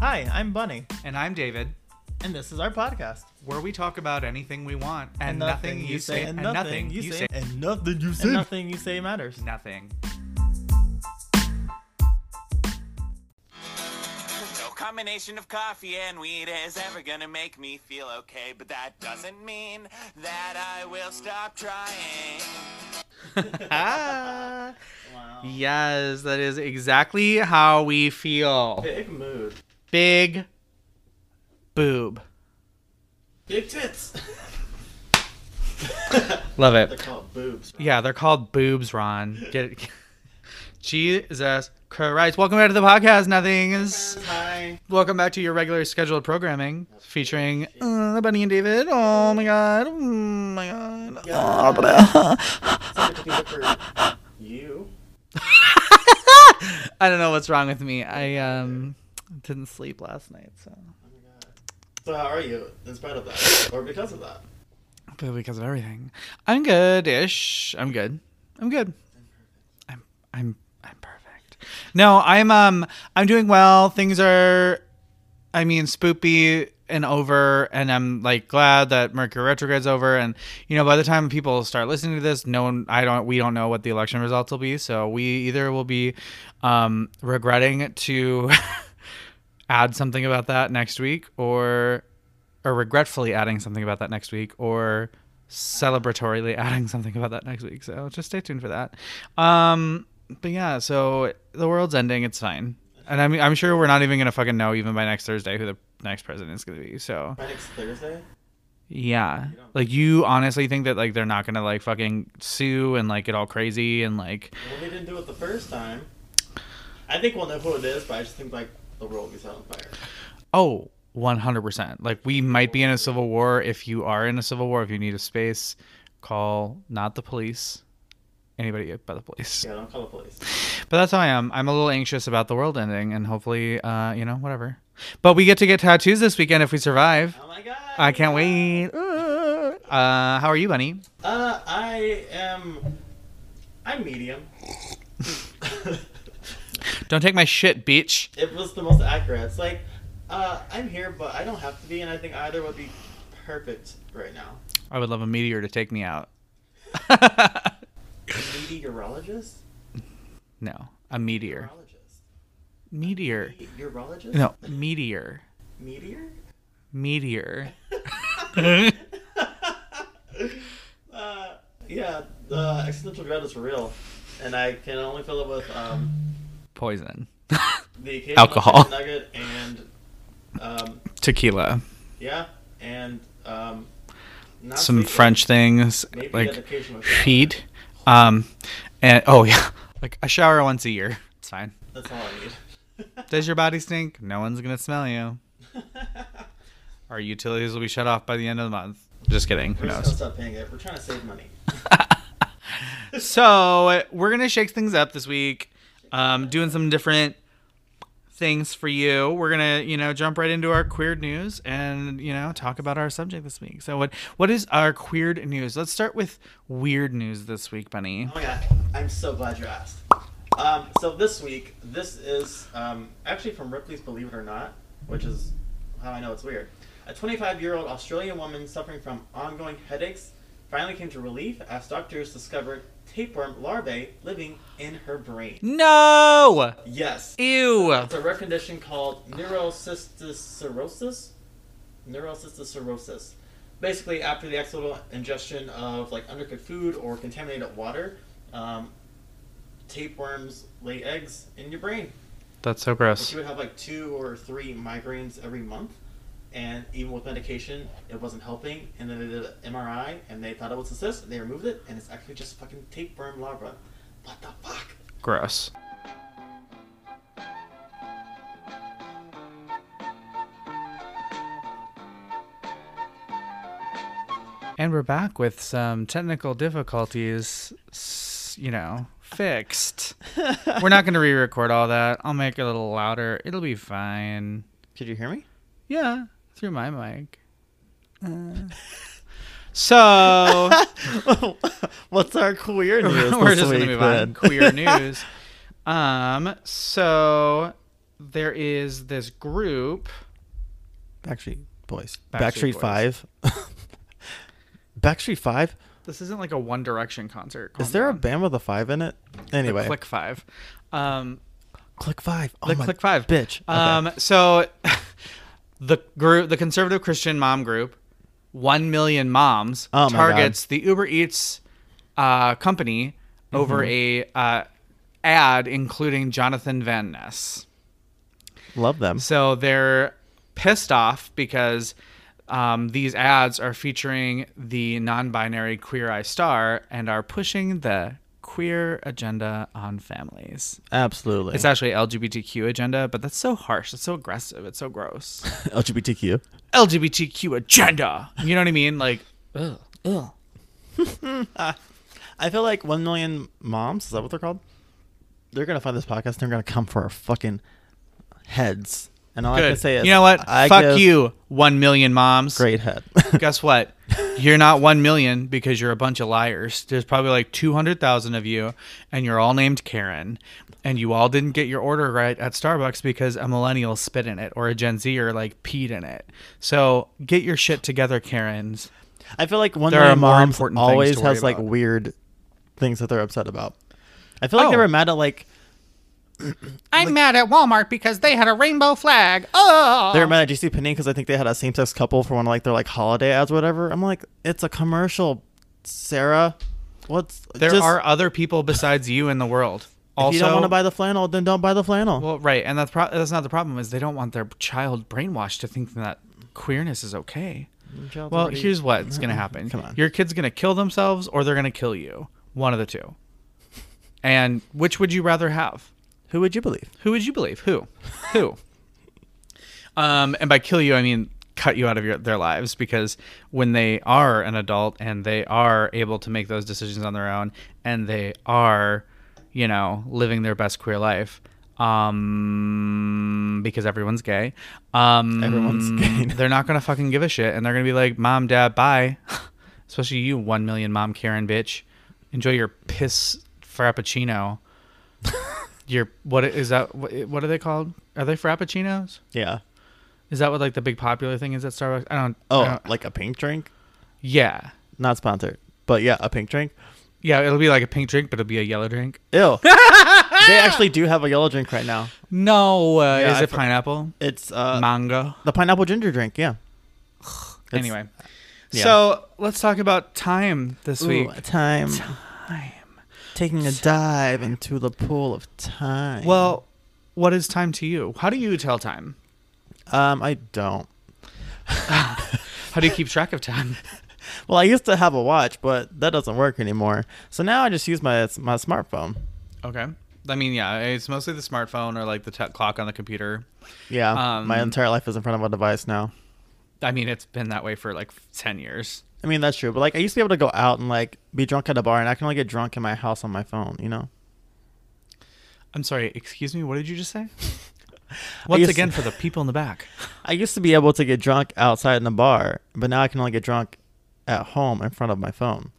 Hi, I'm Bunny, And I'm David, and this is our podcast. where we talk about anything we want and, nothing, you say, and nothing you say, and nothing you say. and nothing you say matters. nothing. No combination of coffee and weed is ever gonna make me feel okay, but that doesn't mean that I will stop trying. Ah, Wow. yes, that is exactly how we feel. Big mood. Big boob. Big tits. Love it. They're called boobs. Yeah, they're called boobs, Ron. Get it? Jesus Christ. Welcome back to the podcast, Nothings. Hi. Welcome back to your regular scheduled programming featuring uh, Bunny and David. Oh my god. Oh my god. To do for you. I don't know what's wrong with me. I um didn't sleep last night, so Oh my god. So how are you in spite of that, or because of that? but because of everything. I'm good-ish. I'm good. I'm good. I'm I'm I'm perfect. No, I'm um I'm doing well. Things are I mean spoopy and over and I'm like glad that Mercury retrograde's over and you know by the time people start listening to this no one I don't we don't know what the election results will be so we either will be um regretting to add something about that next week or or regretfully adding something about that next week or celebratorily adding something about that next week. So just stay tuned for that. Um but yeah so the world's ending. It's fine. And I'm, I'm sure we're not even gonna fucking know even by next thursday who the next president is gonna be so. By next Thursday. yeah. Like you honestly think that like they're not gonna like fucking sue and like get all crazy and like Well, they didn't do it the first time. I think we'll know who it is, but I just think like the world is on fire. oh 100% like we might be in a civil war if you are in a civil war if you need a space call not the police anybody but the police Yeah, don't call the police. But that's how I am. I'm a little anxious about the world ending, and hopefully, uh, you know, whatever. But we get to get tattoos this weekend if we survive. Oh my god. I can't wait. Uh, how are you, Bunny? Uh, I am. I'm medium. Don't take my shit, bitch. it was the most accurate. It's like, uh, I'm here, but I don't have to be, and I think either would be perfect right now. I would love a meteor to take me out. Meteorologist? no, a meteor. Meteor. Urologist? No, meteor. Meteor? Meteor. Uh, yeah, the existential dread is real, and I can only fill it with um, Poison. the occasional Alcohol. chicken nugget and um, Tequila. yeah, and um, not Some French things maybe like feet. Um, and oh yeah, like a shower once a year. It's fine. That's all I need. Does your body stink? No one's gonna smell you. Our utilities will be shut off by the end of the month. Just kidding. Who We're just gonna knows? stop paying it. We're trying to save money. So we're gonna shake things up this week. Um, doing some different things for you. We're gonna, you know, jump right into our queer news and you know talk about our subject this week. So what what is our queer news? Let's start with weird news this week, Bunny. Oh my god, I'm so glad you asked. Um, so this week, this is um, actually from Ripley's Believe It or Not, which is how I know it's weird. A 25-year-old Australian woman suffering from ongoing headaches finally came to relief as doctors discovered tapeworm larvae living in her brain. No. Yes, Ew. it's a rare condition called neurocysticercosis. Neurocysticercosis. Basically, after the accidental ingestion of like undercooked food or contaminated water, um, tapeworms lay eggs in your brain. That's so gross. she would have like two or three migraines every month, and even with medication, it wasn't helping. And then they did an MRI, and they thought it was a cyst. And they removed it, and it's actually just fucking tapeworm larva. What the fuck? Gross. And we're back with some technical difficulties, you know, fixed. we're not going to re record all that. I'll make it a little louder. It'll be fine. Could you hear me? Yeah, through my mic. Uh, so, What's our queer news? we're just going to move then? on. Queer news. Um, so there is this group. Backstreet Boys. Backstreet Backstreet, Boys. Five. Backstreet Five. This isn't like a One Direction concert. Is Calm there a down. band with a five in it? Anyway, Click Five? Um, Click Five. Oh the my Click Five, bitch. Okay. Um, so the group, the conservative Christian mom group, one million moms, Oh targets the Uber Eats uh, company over Mm-hmm. a uh, ad including Jonathan Van Ness. Love them. So they're pissed off because um, these ads are featuring the non-binary Queer Eye star and are pushing the queer agenda on families. Absolutely. It's actually LGBTQ agenda, but that's so harsh. It's so aggressive. It's so gross. LGBTQ. LGBTQ agenda. You know what I mean? Like, ugh, ugh. I feel like one million moms. Is that what they're called? They're gonna find this podcast. and They're gonna come for our fucking heads. And all I can Good. say is, you know what? I Fuck give you, one million moms. Great head. Guess what? You're not one million because you're a bunch of liars. There's probably like two hundred thousand of you, and you're all named Karen, and you all didn't get your order right at Starbucks because a millennial spit in it or a Gen Zer like peed in it. So get your shit together, Karens. I feel like one There million more moms important always has like weird things that they're upset about. I feel like they Oh. were mad at like I'm mad at Walmart because they had a rainbow flag. Oh, they're mad at JC Penney because I think they had a same sex couple for one of like their like holiday ads, or whatever. I'm like, it's a commercial, Sarah. What's there just- are other people besides you in the world. Also, If you don't want to buy the flannel, then don't buy the flannel. Well, right, and that's pro- that's not the problem. Is they don't want their child brainwashed to think that queerness is okay. Mm, Child's Well, already- here's what's gonna happen. Come on. your kid's gonna kill themselves, or they're gonna kill you. One of the two. And which would you rather have? Who would you believe? Who would you believe? Who? Who? um, and by kill you, I mean cut you out of your, their lives because when they are an adult and they are able to make those decisions on their own and they are, you know, living their best queer life, um, because everyone's gay, um, Everyone's gay. they're not gonna fucking give a shit and they're gonna be like, "Mom, Dad, bye." Especially you, one million mom Karen bitch. Enjoy your piss frappuccino. Your what is that? What, are they called? Are they frappuccinos? Yeah. Is that what like the big popular thing is at Starbucks? I don't. Oh, I don't- like a pink drink? yeah, Not sponsored, but yeah, a pink drink. yeah. It'll be like a pink drink, but it'll be a yellow drink. Ew. they actually do have a yellow drink right now. No, uh, Yeah, is I it pineapple? It's uh, Mango. the pineapple ginger drink. Yeah. Anyway, yeah. so let's talk about time this Ooh, week. time. Time. Taking a dive into the pool of time. Well, what is time to you? How do you tell time? um, I don't. How do you keep track of time? Well, I used to have a watch, but that doesn't work anymore. So now I just use my my smartphone. Okay. I mean, yeah, it's mostly the smartphone or like the t- clock on the computer. Yeah, Um, my entire life is in front of a device now. I mean, it's been that way for like 10 years. I mean, that's true, but like I used to be able to go out and like be drunk at a bar, and I can only get drunk in my house on my phone. You know? I'm sorry, excuse me, what did you just say? Once again, for the people in the back. I used to be able to get drunk outside in the bar, but now I can only get drunk at home in front of my phone.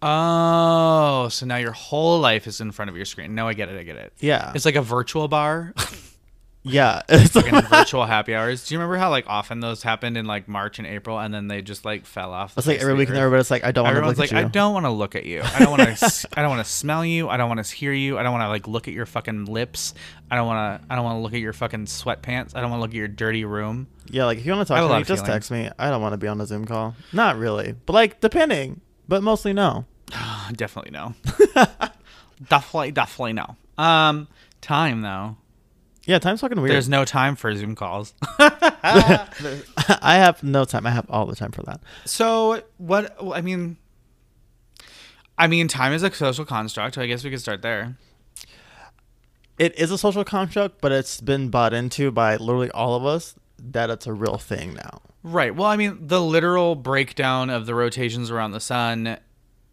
Oh, so now your whole life is in front of your screen. No, I get it. I get it. Yeah, It's like a virtual bar, yeah. It's like virtual happy hours. Do you remember how like often those happened in like March and April, and then they just like fell off? It's like every week, and earth? everybody's like, I don't want to look like, at you. I don't want to look at you. I don't want to. I don't want to smell you. I don't want to hear you. I don't want to like look at your fucking lips. I don't want to. I don't want to look at your fucking sweatpants. I don't want to look at your dirty room. Yeah, like if you want to talk to me, just feelings. text me. I don't want to be on a Zoom call. Not really, but like depending, but mostly no. Definitely no. definitely, definitely no. Um, time though. Yeah, time's fucking weird. There's no time for Zoom calls. I have no time. I have all the time for that. so what? I mean, I mean, time is a social construct. So I guess we could start there. It is a social construct, but it's been bought into by literally all of us that it's a real thing now. Right. Well, I mean, the literal breakdown of the rotations around the sun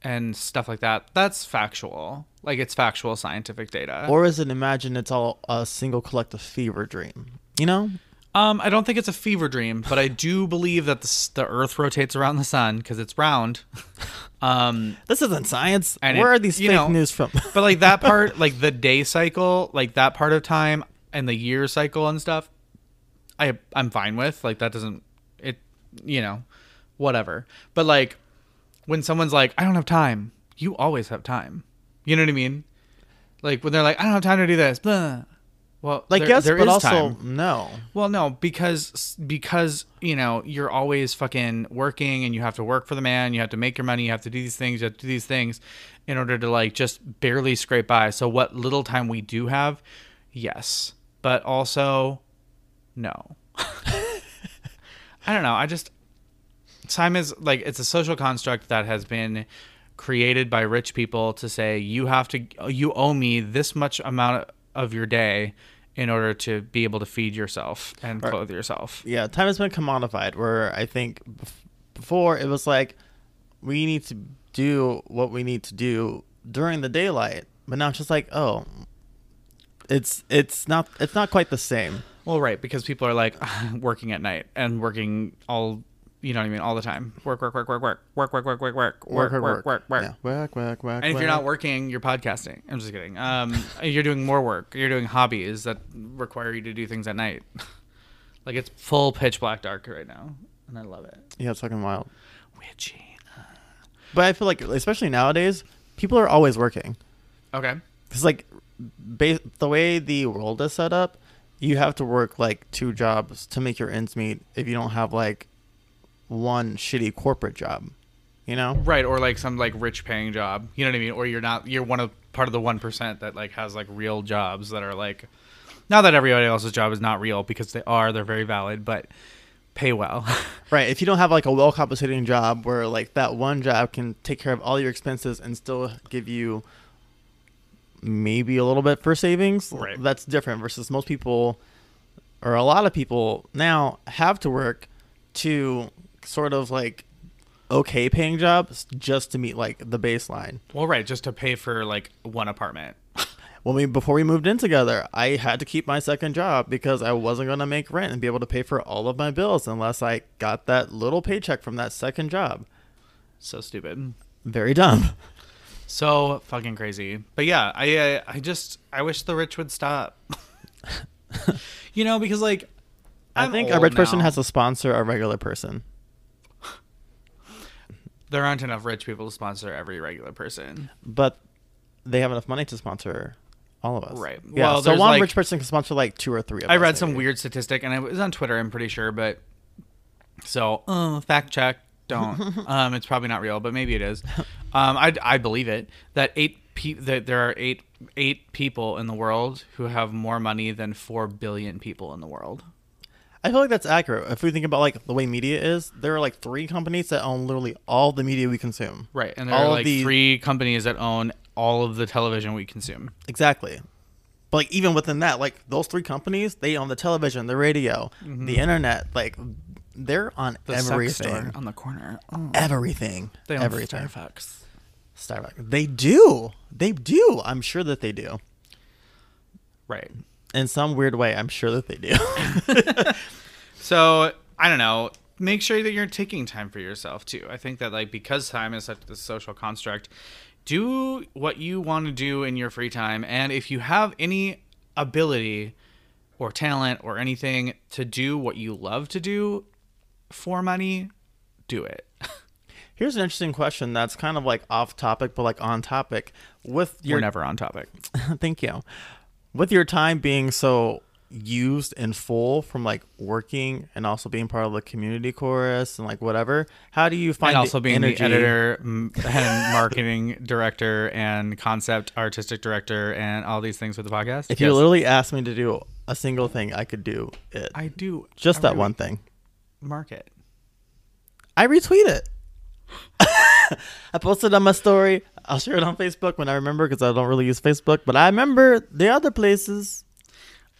and stuff like that, that's factual. Like, it's factual scientific data. Or is it imagine it's all a single collective fever dream? You know? um, I don't think it's a fever dream, but I do believe that the, the Earth rotates around the sun because it's round. um, This isn't science. Where it- are these fake know, news from? but like that part, like the day cycle, like that part of time, and the year cycle and stuff, I I'm fine with. Like that doesn't it you know, whatever. But like when someone's like, I don't have time, you always have time. You know what I mean? Like when they're like, I don't have time to do this. Blah. Well, Like there- yes, there but also time. no. Well, no, because because you know you're always fucking working, and you have to work for the man. You have to make your money. You have to do these things. You have to do these things in order to like just barely scrape by. So what little time we do have, yes, but also no. I don't know. I just time is like it's a social construct that has been created by rich people to say you have to you owe me this much amount of your day in order to be able to feed yourself and clothe yourself. Yeah, time has been commodified. Where I think before it was like we need to do what we need to do during the daylight, but now it's just like oh, it's it's not it's not quite the same. Well, right, because people are like working at night and working all you know what I mean all the time. Work, work, work, work, work, work, work, work, work, work, work, work, work, work. Yeah, work, work, work. And if you're not working, you're podcasting. I'm just kidding. Um, you're doing more work. You're doing hobbies that require you to do things at night. like it's full pitch black dark right now, and I love it. yeah, it's fucking wild. Witchy. But I feel like, especially nowadays, people are always working. Okay. Because like, ba- the way the world is set up, you have to work like two jobs to make your ends meet. If you don't have like one shitty corporate job, you know. Right, or like some like rich paying job. You know what I mean? Or you're not. You're one of part of the one percent that like has like real jobs that are like. Not that everybody else's job is not real because they are. They're very valid, but pay well. Right. If you don't have like a well compensating job where like that one job can take care of all your expenses and still give you maybe a little bit for savings, Right. that's different versus most people or a lot of people now have to work to sort of like okay paying jobs just to meet like the baseline. well, right, just to pay for like one apartment. When we before we moved in together, I had to keep my second job because I wasn't going to make rent and be able to pay for all of my bills unless I got that little paycheck from that second job. So stupid. Very dumb. So fucking crazy. But yeah, I I, I just I wish the rich would stop. you know, because like I I'm think a rich person has to sponsor a regular person. There aren't enough rich people to sponsor every regular person. but they have enough money to sponsor all of us. Right. Yeah. Well, so one like- rich person can sponsor like two or three. Of us. I read some maybe. weird statistic, and it was on Twitter. I'm pretty sure, but so uh, fact check. Don't. um, it's probably not real, but maybe it is. Um, I, I believe it that eight pe- that there are eight eight people in the world who have more money than four billion people in the world. I feel like that's accurate. If we think about like the way media is, there are like three companies that own literally all the media we consume. Right, and there All are like the- three companies that own all of the television we consume. Exactly. But like even within that, like those three companies, they own the television, the radio, the internet. Like they're on Mm-hmm. The everything. store on the corner. Oh, Everything. they own everything. Starbucks. Starbucks. They do. They do. I'm sure that they do. Right. In some weird way, I'm sure that they do. So I don't know. Make sure that you're taking time for yourself too. I think that like because time is such a social construct, do what you want to do in your free time, and if you have any ability or talent or anything to do what you love to do for money, do it. Here's an interesting question that's kind of like off topic, but like on topic. With You're never on topic. thank you. With your time being so used in full from like working and also being part of the community chorus and like whatever, how do you find and also the being energy? the editor and marketing director and concept artistic director and all these things for the podcast. If you literally asked me to do a single thing, I could do it. I do Just that every one thing. market. I retweet it. I posted on my story. I'll share it on Facebook when I remember because I don't really use Facebook, but I remember the other places.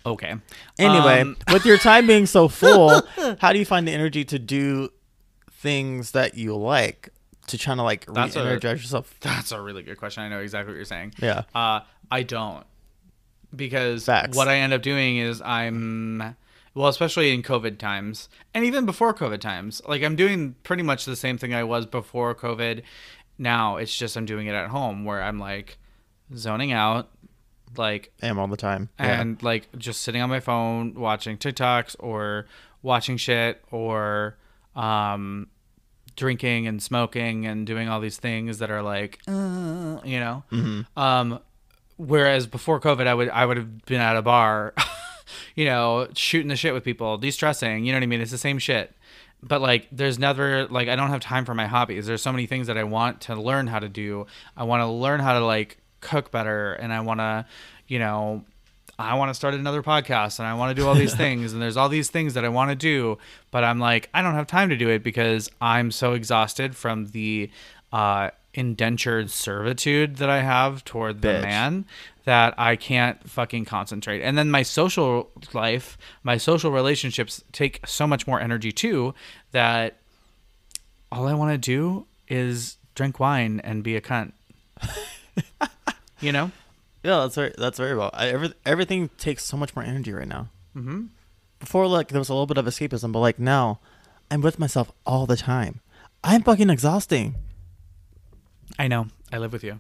Okay. Anyway, Um, with your time being so full, how do you find the energy to do things that you like to try to like That's re-energize yourself? That's a really good question. I know exactly what you're saying. Yeah. Uh, I don't because Facts. what I end up doing is I'm well, especially in COVID times, and even before COVID times. Like I'm doing pretty much the same thing I was before COVID. Now it's just I'm doing it at home where I'm like zoning out, like am all the time. Yeah. and like just sitting on my phone watching TikToks or watching shit or um drinking and smoking and doing all these things that are like uh, you know um whereas before covid i would i would have been at a bar you know shooting the shit with people de-stressing you know what i mean it's the same shit but like there's never like i don't have time for my hobbies there's so many things that i want to learn how to do i want to learn how to like cook better and i want to you know I want to start another podcast and I want to do all these things and there's all these things that I want to do, but I'm like I don't have time to do it because I'm so exhausted from the uh, indentured servitude that I have toward the Bitch. man that I can't fucking concentrate. And then my social life, my social relationships take so much more energy too that all I want to do is drink wine and be a cunt. you know? Yeah, that's very that's very well. I, every, everything takes so much more energy right now. Mm-hmm. Before, like there was a little bit of escapism, but like now, I'm with myself all the time. I'm fucking exhausting. I know. I live with you.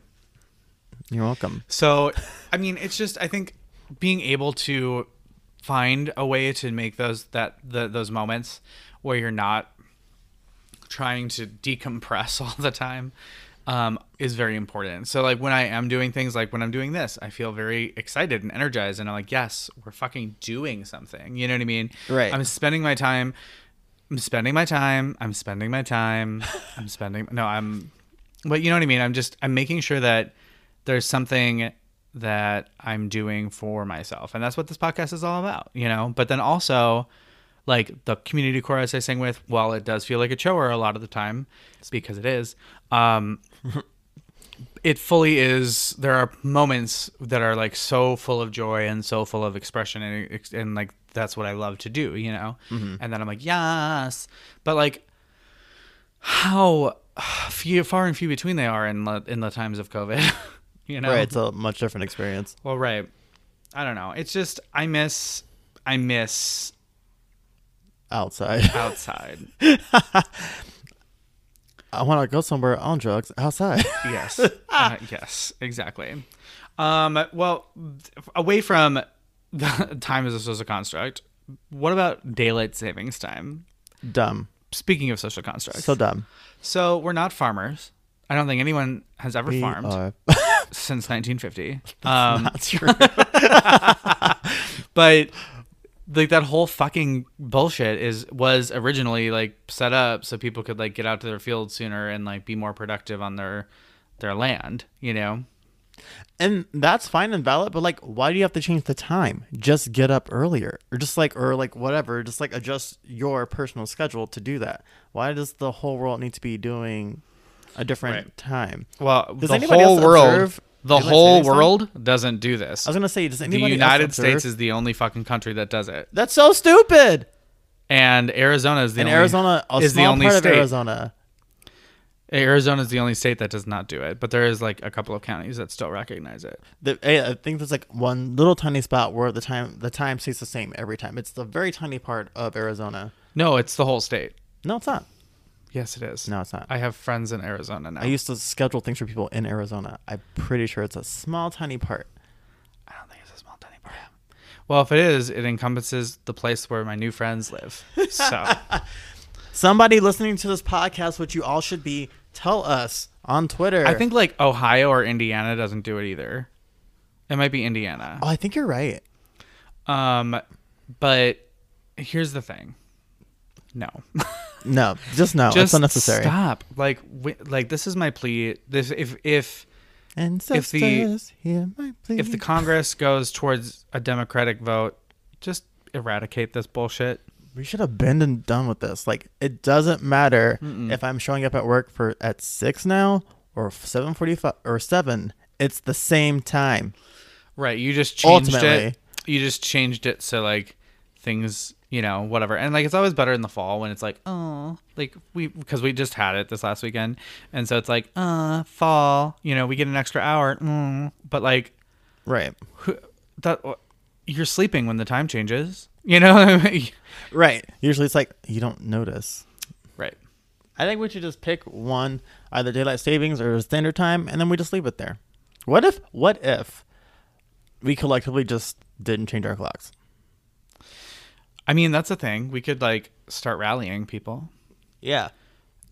You're welcome. So, I mean, it's just I think being able to find a way to make those that the, those moments where you're not trying to decompress all the time um, is very important. So, like when I am doing things like when I'm doing this, I feel very excited and energized, and I'm like, yes, we're fucking doing something. You know what I mean? Right. I'm spending my time. I'm spending my time. I'm spending my time. I'm spending. No, I'm. But you know what I mean. I'm just. I'm making sure that there's something that I'm doing for myself, and that's what this podcast is all about. You know. But then also, like the community chorus I sing with, while it does feel like a chore a lot of the time, because it is. Um, it fully is there are moments that are like so full of joy and so full of expression and, and like that's what i love to do you know and then i'm like yes but like how few far and few between they are in the in the times of covid you know? Right, it's a much different experience. well right. I don't know. It's just i miss i miss Outside, outside. I want to go somewhere on drugs. Outside. yes. Uh, yes exactly. Um well away from the time as a social construct what about daylight savings time? Dumb. speaking of social constructs. So dumb. so we're not farmers. I don't think anyone has ever We farmed since 1950 um That's true. but like that whole fucking bullshit is was originally like set up so people could like get out to their fields sooner and like be more productive on their their land you know and that's fine and valid, but like, why do you have to change the time? Just get up earlier, or just like, or like whatever. Just like adjust your personal schedule to do that. Why does the whole world need to be doing a different Right. time? Well, Does the whole world, observe the whole world doesn't do this. I was gonna say, does The anybody else United? States is the only fucking country that does it, That's so stupid. and Arizona is the And only, Arizona, is the only part state. of Arizona. Arizona is the only state that does not do it, but there is like a couple of counties that still recognize it. The, eh, I think there's like one little tiny spot where the time the time stays the same every time. It's the very tiny part of Arizona. No, it's the whole state. No, it's not. Yes, it is. No, it's not. I have friends in Arizona now. I used to schedule things for people in Arizona. I'm pretty sure it's a small, tiny part. I don't think it's a small tiny part. Well, if it is, it encompasses the place where my new friends live. So Somebody listening to this podcast, which you all should be, tell us on Twitter. I think like Ohio or Indiana doesn't do it either. It might be Indiana. Oh, I think you're right. Um, but here's the thing. No, No, just no. just it's unnecessary. stop. Like, like this is my plea. This if if And If the- hear my plea. if the Congress goes towards a Democratic vote, just eradicate this bullshit. we should have been and done with this. Like, it doesn't matter if I'm showing up at work for at six now or seven forty-five or seven. It's the same time. Right. You just changed Ultimately. it. You just changed it so like things, you know, whatever. And like it's always better in the fall when it's like, oh, like we because we just had it this last weekend, and so it's like, uh, fall. You know, we get an extra hour. Mm. But like Right. who, that you're sleeping when the time changes. You know. Right. Usually it's like you don't notice. right. I think we should just pick one, either daylight savings or standard time, and then we just leave it there. What if? What if we collectively just didn't change our clocks. I mean, that's a thing. We could like start rallying people. Yeah.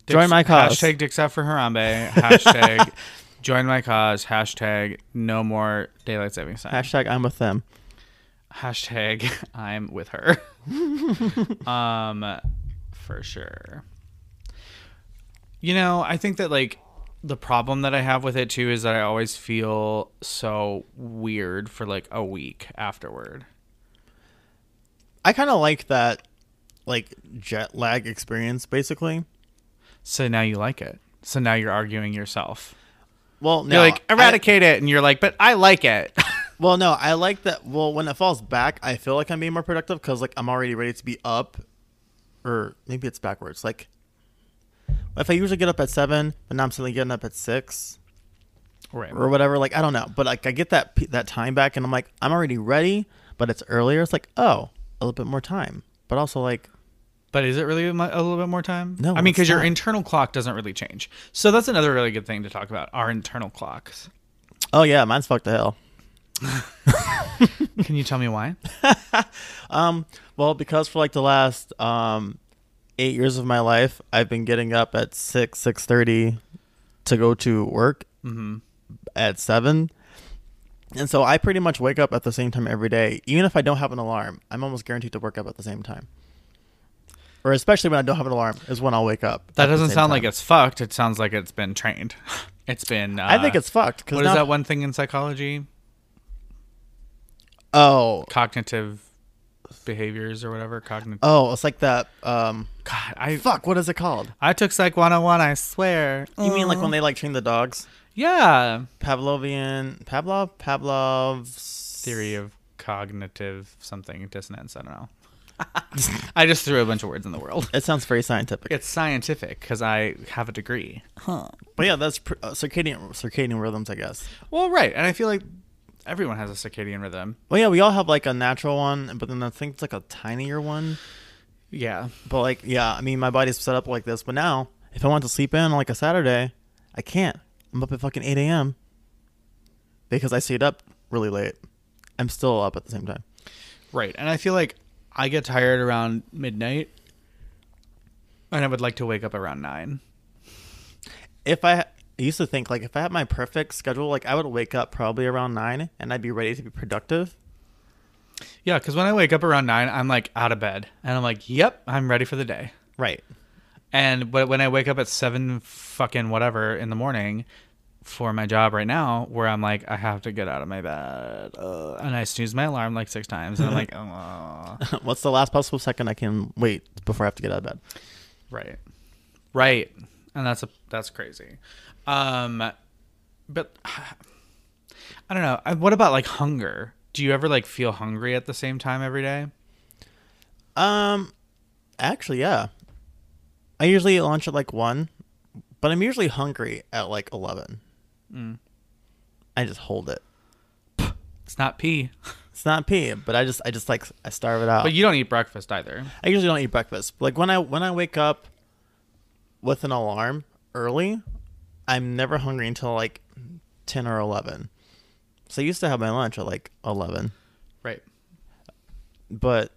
Dicks- Join my cause. Hashtag dicks out for Harambe. Hashtag join my cause. Hashtag no more daylight savings time. Hashtag I'm with them. Hashtag I'm with her. um, for sure. You know, I think that like the problem that I have with it too is that I always feel so weird for like a week afterward. I kind of like that, like jet lag experience, basically. So now you like it. So now you're arguing yourself. Well, no, You're like I- eradicate it, and you're like, but I like it. well, no, I like that. Well, when it falls back, I feel like I'm being more productive because like I'm already ready to be up, or maybe it's backwards. Like if I usually get up at seven, but now I'm suddenly getting up at six right. or whatever. Like I don't know, but like I get that that time back, and I'm like I'm already ready, but it's earlier. It's like oh, a little bit more time, but also like But is it really a little bit more time? No, I mean, because your internal clock doesn't really change. So that's another really good thing to talk about. Our internal clocks. oh yeah, mine's fucked to hell. Can you tell me why? Um, well, because for like the last um eight years of my life, I've been getting up at six six thirty to go to work Mm-hmm. at seven, and so I pretty much wake up at the same time every day. Even if I don't have an alarm, I'm almost guaranteed to wake up at the same time. Or especially when I don't have an alarm is when I'll wake up. That doesn't sound like it's fucked. It sounds like it's been trained. It's been. Uh, I think it's fucked. Cause What is now- that one thing in psychology? Oh, Cognitive behaviors or whatever. Cognitive. oh, it's like that. Um, God, I fuck. What is it called? I took Psych 101. I swear. You mean like when they like train the dogs? Yeah. Pavlovian, Pavlov, Pavlov's Theory of cognitive something dissonance. I don't know. I just threw a bunch of words in the world. It sounds very scientific. It's scientific because I have a degree. But yeah, that's pr- uh, circadian circadian rhythms, I guess. Well, right, and I feel like everyone has a circadian rhythm. Well, yeah, we all have like a natural one, but then I think it's like a tinier one. Yeah, But like, yeah, I mean, my body's set up like this. But now, if I want to sleep in on like a Saturday, I can't. I'm up at fucking 8 a.m. because I stayed up really late. I'm still up at the same time. right. And I feel like I get tired around midnight, and I would like to wake up around nine. If I, I used to think like if I had my perfect schedule, like I would wake up probably around nine and I'd be ready to be productive. Yeah, because when I wake up around nine, I'm like out of bed, and I'm like, "Yep, I'm ready for the day." Right. And but when I wake up at seven fucking whatever in the morning for my job right now, where I'm like, I have to get out of my bed, uh, and I snooze my alarm like six times, and I'm like, oh, What's the last possible second I can wait before I have to get out of bed? right, right, and that's a that's crazy. Um, but I don't know. What about like hunger? Do you ever like feel hungry at the same time every day? Um, actually, yeah. I usually eat lunch at like one, but I'm usually hungry at like eleven. Mm. I just hold it. It's not pee, It's not pee, but I just I just like I starve it out. but you don't eat breakfast either. I usually don't eat breakfast. Like when I when I wake up with an alarm early, I'm never hungry until like ten or eleven. So I used to have my lunch at like eleven, Right. but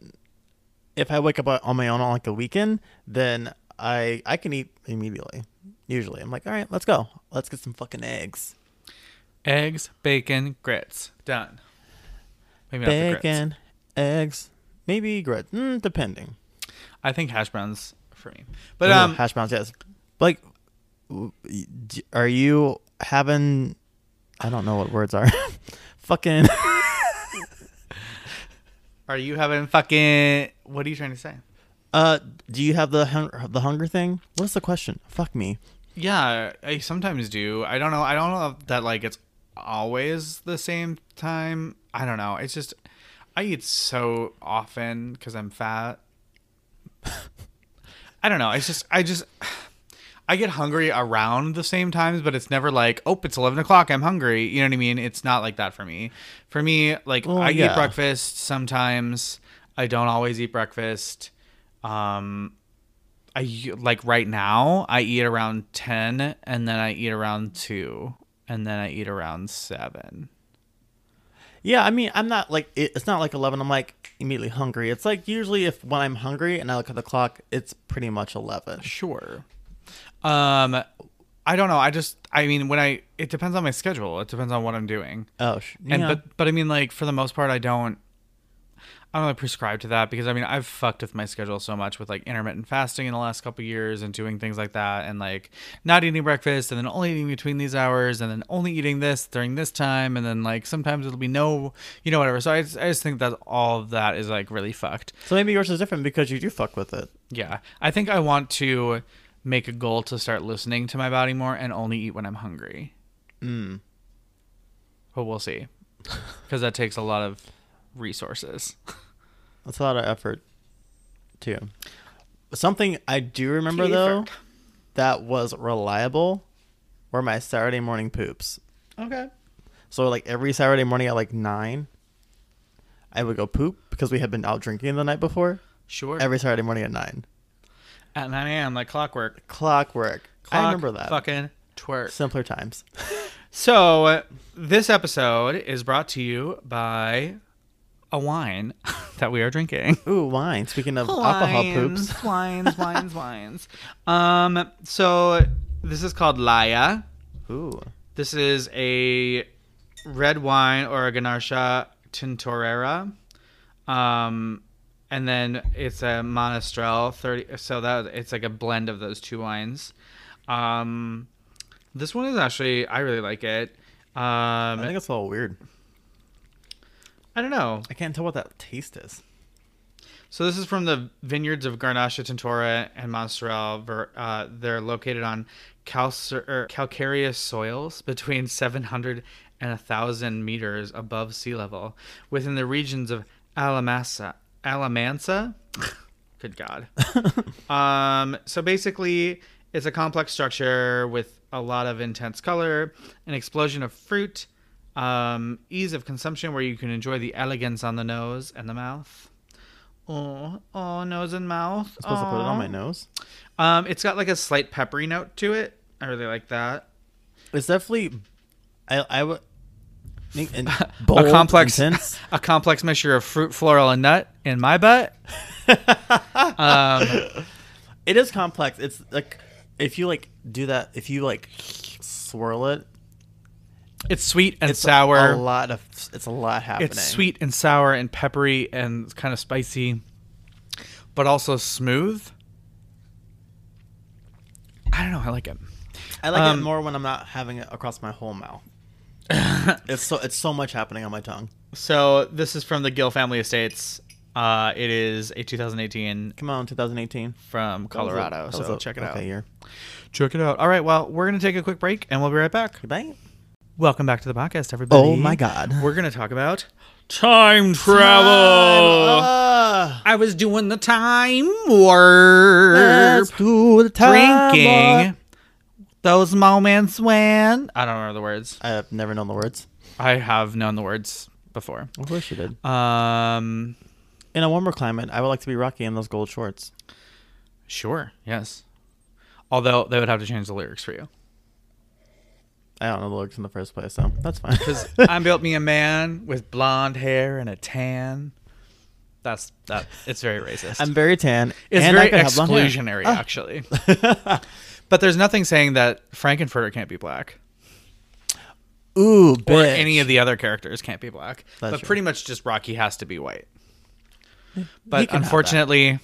if I wake up on my own on like a weekend, then I I can eat immediately. Usually, I'm like, all right, let's go. Let's get some fucking eggs, Eggs, bacon, grits. Done. Maybe not the grits. bacon, eggs, maybe grits, mm, depending. I think hash browns for me. But Ooh, um, hash browns, yes. Like, w- d- are you having? I don't know what words are. Fucking. are you having fucking? What are you trying to say? Uh, do you have the hun- the hunger thing? What's the question? Fuck me. Yeah, I sometimes do. I don't know. I don't know that like it's always the same time. I don't know. It's just I eat so often because I'm fat. I don't know. It's just I just I get hungry around the same times, but it's never like oh it's eleven o'clock. I'm hungry. You know what I mean? It's not like that for me. For me, like Well, I yeah. eat breakfast sometimes. I don't always eat breakfast. Um, I like right now I eat around 10 and then I eat around 2 and then I eat around 7. Yeah, I mean, I'm not like it, it's not like 11. I'm like immediately hungry. It's like usually if when I'm hungry and I look at the clock, it's pretty much 11. Sure. Um, I don't know. I just, I mean, when I, it depends on my schedule. It depends on what I'm doing. Oh, sh- And yeah. but but I mean, like for the most part, I don't. I don't really prescribe to that because I mean I've fucked with my schedule so much with like intermittent fasting in the last couple years and doing things like that and like not eating breakfast and then only eating between these hours and then only eating this during this time and then like sometimes it'll be no you know whatever. So I just, I just think that all of that is like really fucked. So maybe yours is different because you do fuck with it. yeah. I think I want to make a goal to start listening to my body more and only eat when I'm hungry. Mm. but we'll see because that takes a lot of resources That's a lot of effort, too. Something I do remember Key though effort. that was reliable were my Saturday morning poops. okay So like every Saturday morning at like nine, I would go poop because we had been out drinking the night before. sure Every Saturday morning at nine, At 9 a.m., like clockwork. clockwork. I remember that. Fucking twerk. Simpler times. So, uh, this episode is brought to you by a wine that we are drinking. Ooh, wine. Speaking of alcohol poops, Wines, wines, wines. Wines. Um, so this is called Laya. ooh, This is a red wine or a Garnacha Tintorera. Um, and then it's a Monastrell 30 so that it's like a blend of those two wines. Um, this one is actually I really like it. Um, I think it's a little weird. I don't know. I can't tell what that taste is. So this is from the vineyards of Garnacha Tintora and Monastrell. Uh, they're located on calcer- er, calcareous soils between 700 and 1,000 meters above sea level within the regions of Alamassa. Alamansa? Good God. um, so basically, it's a complex structure with a lot of intense color, an explosion of fruit, um, ease of consumption where you can enjoy the elegance on the nose and the mouth. Oh, oh, nose and mouth. supposed to put it on my nose. Um, it's got like a slight peppery note to it. I really like that. It's definitely. I I would. bold, a complex, intense. a complex mixture of fruit, floral, and nut in my butt. um, It is complex. It's like if you like do that, if you like swirl it, it's sweet and it's sour. A lot of it's a lot happening. It's sweet and sour and peppery and kind of spicy, but also smooth. I don't know. I like it. I like Um, it more when I'm not having it across my whole mouth. it's so it's so much happening on my tongue. So this is from the Gil Family Estates. Uh, it is a 2018 Come on, 2018. from Colorado. So a- check it okay out. Year. Check it out. All right. Well, we're gonna take a quick break and we'll be right back. Goodbye. Welcome back to the podcast, everybody. Oh my God. We're gonna talk about time travel. Ah, I was doing the time warp. let's do the time drinking warp. those moments when I don't remember the words. I have never known the words. I have known the words before. Of course you did. Um, In a warmer climate, I would like to be Rocky in those gold shorts. sure, yes. Although they would have to change the lyrics for you, I don't know the looks in the first place, so that's fine. because I'm built me a man with blonde hair and a tan. That's that. It's very racist. I'm very tan. it's and I very have blonde hair. exclusionary, ah. actually. but there's nothing saying that Frank-N-Furter can't be black. Ooh, or any of the other characters can't be black. That's but true. pretty much just Rocky has to be white. But can have that. unfortunately,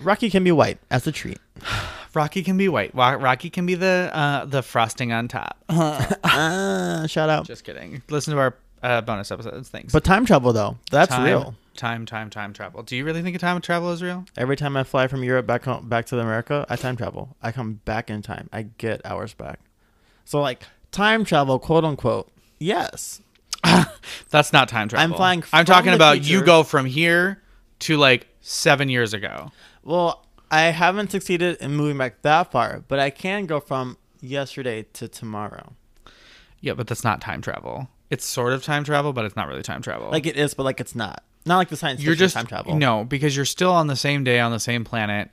Rocky can be white as a treat. Rocky can be white. Rocky can be the uh, the frosting on top. Ah, shout out. Just kidding. Listen to our uh, bonus episodes. Thanks. But time travel though, that's time, real. Time, time, time travel. Do you really think a time travel is real? Every time I fly from Europe back home, back to America, I time travel. I come back in time. I get hours back. So like time travel, quote unquote. Yes. That's not time travel. I'm flying I'm talking about you go from here to like seven years ago. Well, I haven't succeeded in moving back that far, but I can go from yesterday to tomorrow. Yeah, but that's not time travel. It's sort of time travel, but it's not really time travel. Like it is, but like it's not. Not like the science you're fiction just time travel. no because you're still on the same day on the same planet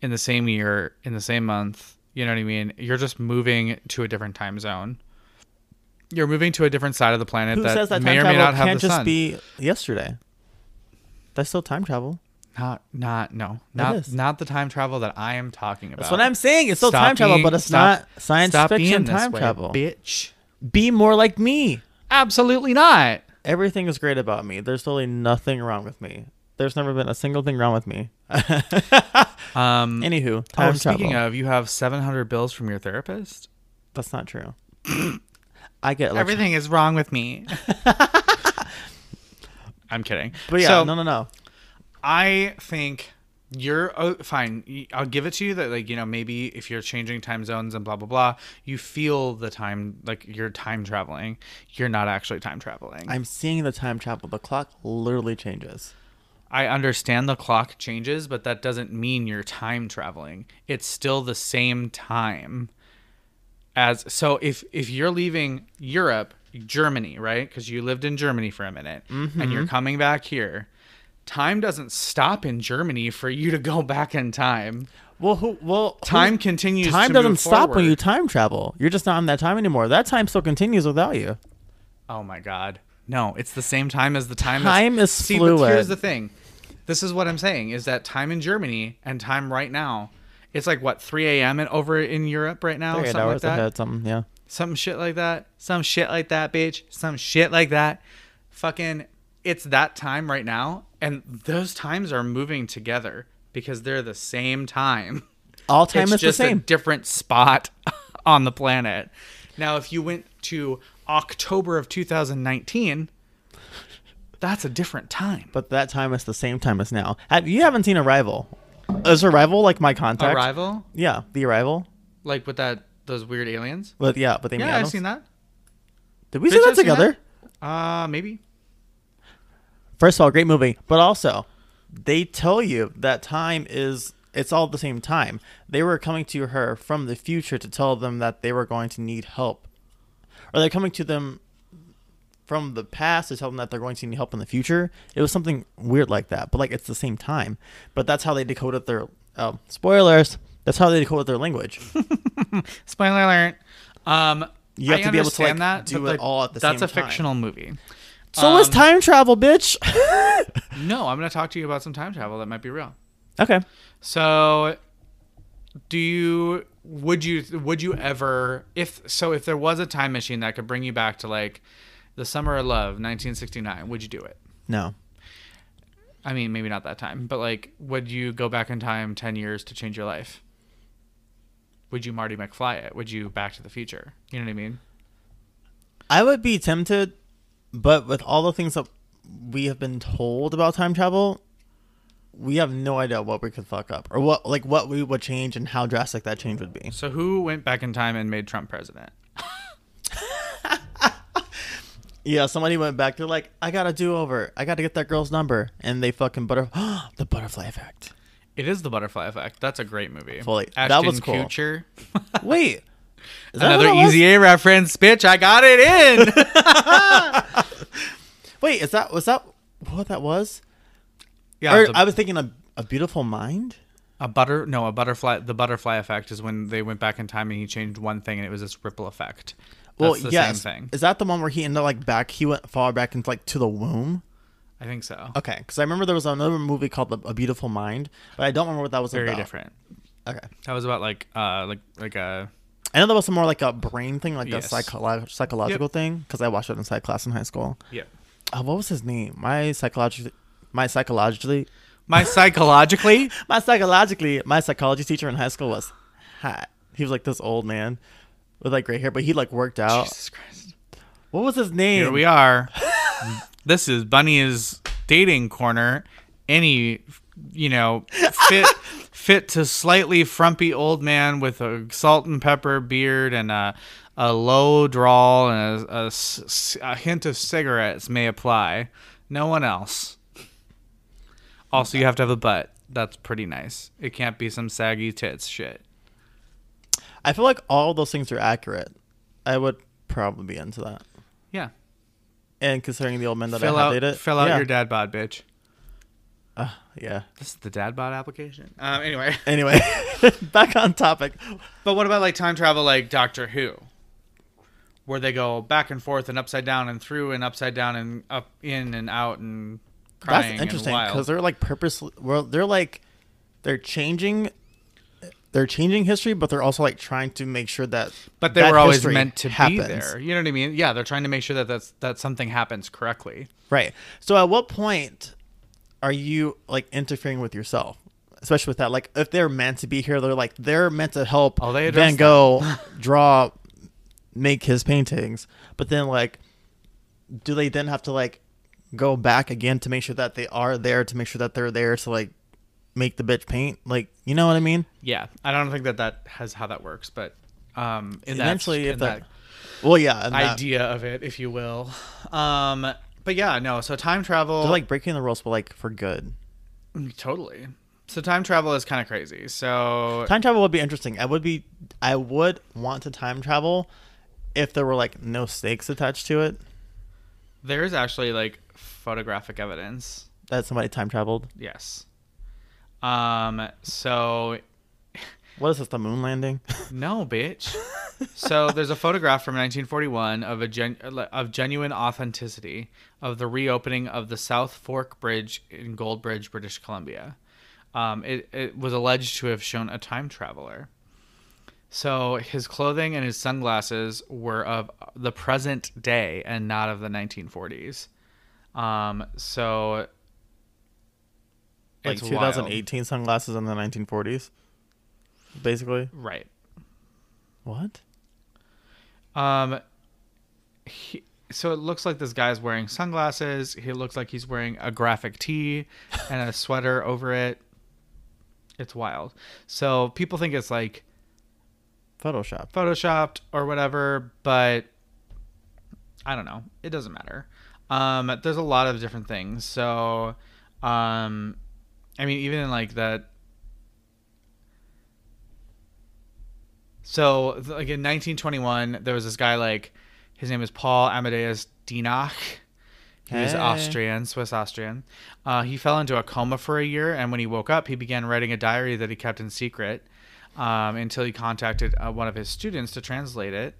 in the same year in the same month you know what i mean you're just moving to a different time zone You're moving to a different side of the planet Who that, says that may time or may not have can't the just sun. be yesterday? That's still time travel. Not, not, no, not, not the time travel that I am talking about. That's what I'm saying. It's still Stop time travel, being- but it's stop- not science stop fiction time way, travel. bitch. Be more like me. Absolutely not. Everything is great about me. There's totally nothing wrong with me. There's never been a single thing wrong with me. Um, Anywho, oh, time speaking travel. of, you have 700 bills from your therapist. That's not true. I get Everything is wrong with me. I'm kidding. But yeah, So, no, no, no. I think you're oh, fine. I'll give it to you that like you know maybe if you're changing time zones and blah blah blah, you feel the time like you're time traveling. You're not actually time traveling. I'm seeing the time travel. The clock literally changes. I understand the clock changes, but that doesn't mean you're time traveling. It's still the same time as so if if you're leaving Europe, Germany, right? Cuz you lived in Germany for a minute and you're mm-hmm. coming back here, time doesn't stop in Germany for you to go back in time. Well, who? Well, Time who's- continues Time doesn't stop when you time travel. You're just not in that time anymore. That time still continues without you. Oh my god. No, it's the same time as the time. Time is See, but here's the thing. This is what I'm saying is that time in Germany and time right now, it's like what 3 a.m. and over in Europe right now, something like hours that. ahead, something. Yeah. Some shit like that. Some shit like that, bitch. Some shit like that. Fucking, it's that time right now, and those times are moving together because they're the same time. All time it's is the just a same. different spot on the planet. Now, if you went to October of 2019, that's a different time. But that time is the same time as now. Have, you haven't seen Arrival? Is Arrival like my contact? Arrival, Yeah, The Arrival. like with that those weird aliens. But yeah, but they Yeah, I've seen that. Did we Bitch, see that I've seen together? Uh, maybe. First of all, great movie. But also, they tell you that time is it's all the same time. They were coming to her from the future to tell them that they were going to need help. Or they're coming to them from the past to tell them that they're going to need help in the future. It was something weird like that. But like it's the same time. But that's how they decoded their oh, spoilers. That's how they decoded their language. Spoiler alert. Um, You have I to be able to, like, that, do it like, all at the same time. that's a fictional movie. So Um, time travel, bitch. No, I'm going to talk to you about some time travel that might be real. okay. So, do you would you would you ever if so if there was a time machine that could bring you back to like the summer of love 1969 would you do it No. i mean maybe not that time but like would you go back in time 10 years to change your life would you marty mcfly it would you back to the future you know what i mean I would be tempted, but with all the things that we have been told about time travel, we have no idea what we could fuck up or what like what we would change and how drastic that change would be. so who went back in time and made trump president Yeah, somebody went back. They're like, I got to do over. I got to get that girl's number, and they fucking butter the butterfly effect. it is the butterfly effect that's a great movie Fully. Ashton That was cool. Kutcher. Wait, another was? easy a reference bitch i got it in Wait, is that was that what that was? yeah or the- I was thinking a, a beautiful mind. A butter no, a butterfly the butterfly effect is when they went back in time and he changed one thing and it was this ripple effect. Well, That's the yes. same thing. Is that the one where he ended up like back? He went far back into like to the womb. I think so. Okay, because I remember there was another movie called A Beautiful Mind, but I don't remember what that was Very about. different. Okay, That was about like uh like like a I know that was more like a brain thing, like Yes. a psycholo- psychological thing, because I watched it in psych class in high school. yeah. Uh, what was his name? My psychologically, my psychologically, My psychologically my psychologically, my psychology teacher in high school was hot. He was like this old man with like gray hair, but he like worked out. Jesus Christ. What was his name? Here we are. this is Bunny's dating corner. Any you know, fit fit to slightly frumpy old man with a salt and pepper beard and a a low drawl and a hint of cigarettes may apply. No one else. Also, you have to have a butt. That's pretty nice. It can't be some saggy tits shit. I feel like all those things are accurate. I would probably be into that. Yeah. And considering the old men that Fill I out, dated, fill out yeah. your dad bod, bitch. Uh, yeah. This is the dad bod application. Um, anyway. Anyway, back on topic. But what about like time travel, like Doctor Who? where they go back and forth and upside down and through and upside down and up in and out and crying That's interesting because they're like purposely. Well, they're like they're changing. They're changing history, but they're also like trying to make sure that. but they that were always meant to be there. You know what I mean? Yeah, they're trying to make sure that that's that something happens correctly. Right. So, at what point are you like interfering with yourself? Especially with that, like if they're meant to be here, they're like they're meant to help Oh, they Van Gogh draw, make his paintings. But then, like, do they then have to like go back again to make sure that they are there to make sure that they're there to like make the bitch paint? Like, you know what I mean? Yeah, I don't think that that has how that works, but um, in that- Eventually, if in that, that well, yeah, and that- idea of it, if you will. Um, but yeah, no. So time travel, they're like breaking the rules, but like for good. totally. So time travel is kind of crazy. So Time travel would be interesting. I would be, I would want to time travel if there were like no stakes attached to it. there's actually like photographic evidence. That somebody time traveled. Yes. Um. So What is this? The moon landing? no, bitch. so there's a photograph from 1941 of a gen- of genuine authenticity of the reopening of the South Fork Bridge in Goldbridge, British Columbia. Um, it, it was alleged to have shown a time traveler. So his clothing and his sunglasses were of the present day and not of the 1940s. Um, so like it's wild. 2018 sunglasses in the 1940s, basically. right? What? Um, he, so it looks like this guy's wearing sunglasses. He looks like he's wearing a graphic tee and a sweater over it. It's wild. So people think it's like Photoshop. photoshopped or whatever, but I don't know. It doesn't matter. Um, there's a lot of different things. So, um, I mean, even in like that. So, like in 1921, there was this guy like, his name is Paul Amadeus Dienach. He was Hey. Austrian, Swiss Austrian. Uh, he fell into a coma for a year, and when he woke up, he began writing a diary that he kept in secret um, until he contacted uh, one of his students to translate it.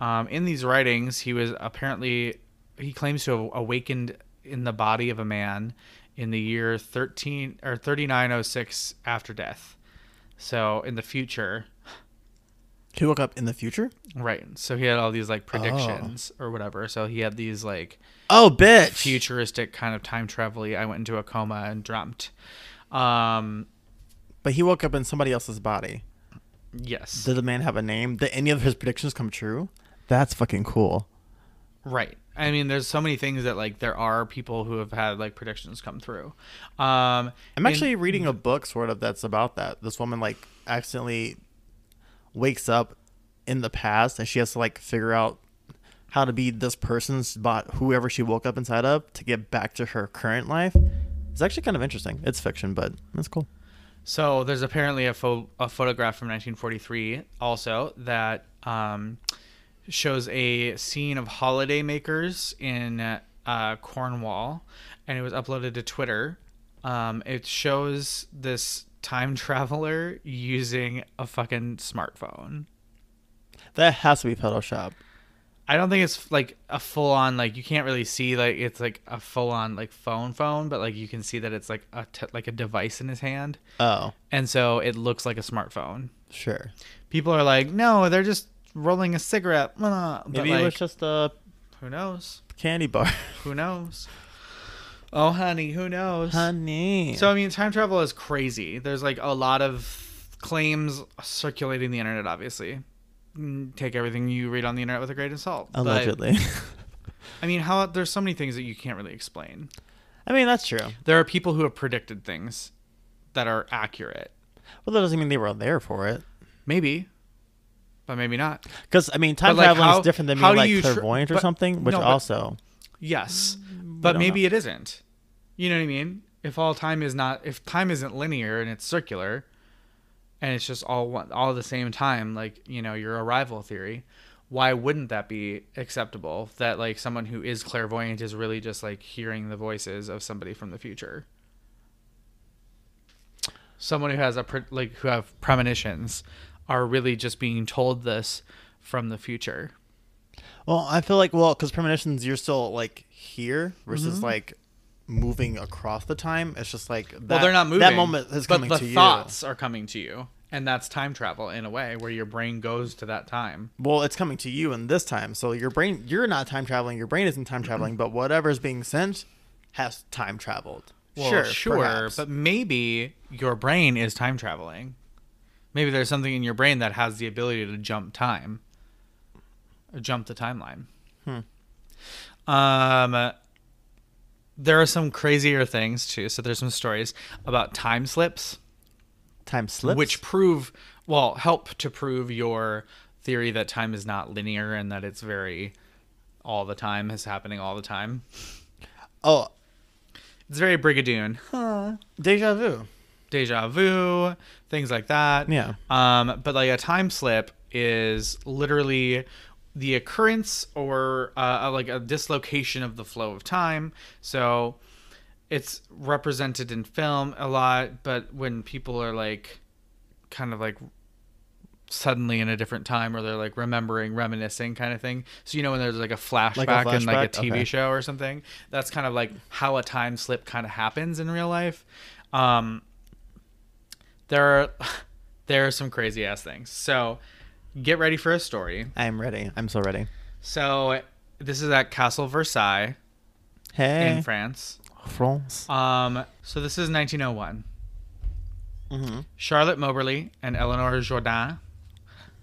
Um, in these writings, he was apparently he claims to have awakened in the body of a man in the year 13 or 3906 after death. So in the future, He woke up in the future. right? So he had all these like predictions or whatever. So he had these like Oh, bitch. futuristic kind of time travel I went into a coma and dreamt. Um, But he woke up in somebody else's body. yes. Did the man have a name? Did any of his predictions come true? That's fucking cool. Right. I mean, there's so many things that like there are people who have had like predictions come through. Um, I'm actually reading a book sort of that's about that. This woman like accidentally wakes up in the past and she has to like figure out how to be this person's bot whoever she woke up inside of to get back to her current life. It's actually kind of interesting. It's fiction, but it's cool. So there's apparently a, pho- a photograph from 1943 also that um, shows a scene of holiday makers in uh, Cornwall, and it was uploaded to Twitter. Um, it shows this time traveler using a fucking smartphone. That has to be Photoshop. I don't think it's like a full on like you can't really see like it's like a full on like phone phone, but like you can see that it's like a t- like a device in his hand, Oh, and so it looks like a smartphone. sure. people are like, no, they're just rolling a cigarette. But Maybe like, it was just a who knows? candy bar. Who knows? Oh, honey, who knows? Honey. So I mean, time travel is crazy. There's like a lot of claims circulating the internet. Obviously, Mm, take everything you read on the internet with a grain of salt. But, allegedly. I mean, how there's so many things that you can't really explain. I mean, that's true. There are people who have predicted things that are accurate. Well, that doesn't mean they were there for it. Maybe, but maybe not. Because I mean, time But, like, traveling how- is different than being like you tr- clairvoyant or but- something, which no, but- also Yes, but don't maybe it isn't. You know what I mean? If all time is not, if time isn't linear and it's circular, and it's just all one, all the same time, like you know your arrival theory, why wouldn't that be acceptable? That like someone who is clairvoyant is really just like hearing the voices of somebody from the future. Someone who has a pre- like who have premonitions are really just being told this from the future. Well, I feel like well, because premonitions, you're still like here versus Mm-hmm. like moving across the time. It's just like that, well, they're not moving. That moment is but coming the to thoughts are coming to you, and that's time travel in a way, where your brain goes to that time. Well, it's coming to you in this time. So your brain, you're not time traveling. Your brain isn't time traveling, but whatever is being sent has time traveled. Well, sure, sure, perhaps. but maybe your brain is time traveling. Maybe there's something in your brain that has the ability to jump time, jump the timeline. Hmm. Um, there are some crazier things too. So there's some stories about time slips, time slips. which prove, well, help to prove your theory that time is not linear and that it's very all the time is happening all the time. oh, It's very Brigadoon. Huh. deja vu. deja vu, things like that. Yeah. Um, but like a time slip is literally the occurrence or uh, like a dislocation of the flow of time. So it's represented in film a lot, but when people are like kind of like suddenly in a different time or they're like remembering reminiscing kind of thing. So you know when there's like a flashback, in like a tv Okay. show or something? That's kind of like how a time slip kind of happens in real life. Um there are there are some crazy ass things. So get ready for a story I'm ready. I'm so ready. so this is at castle versailles Hey, in france France. um so this is 1901 mm-hmm. charlotte moberly and eleanor jourdain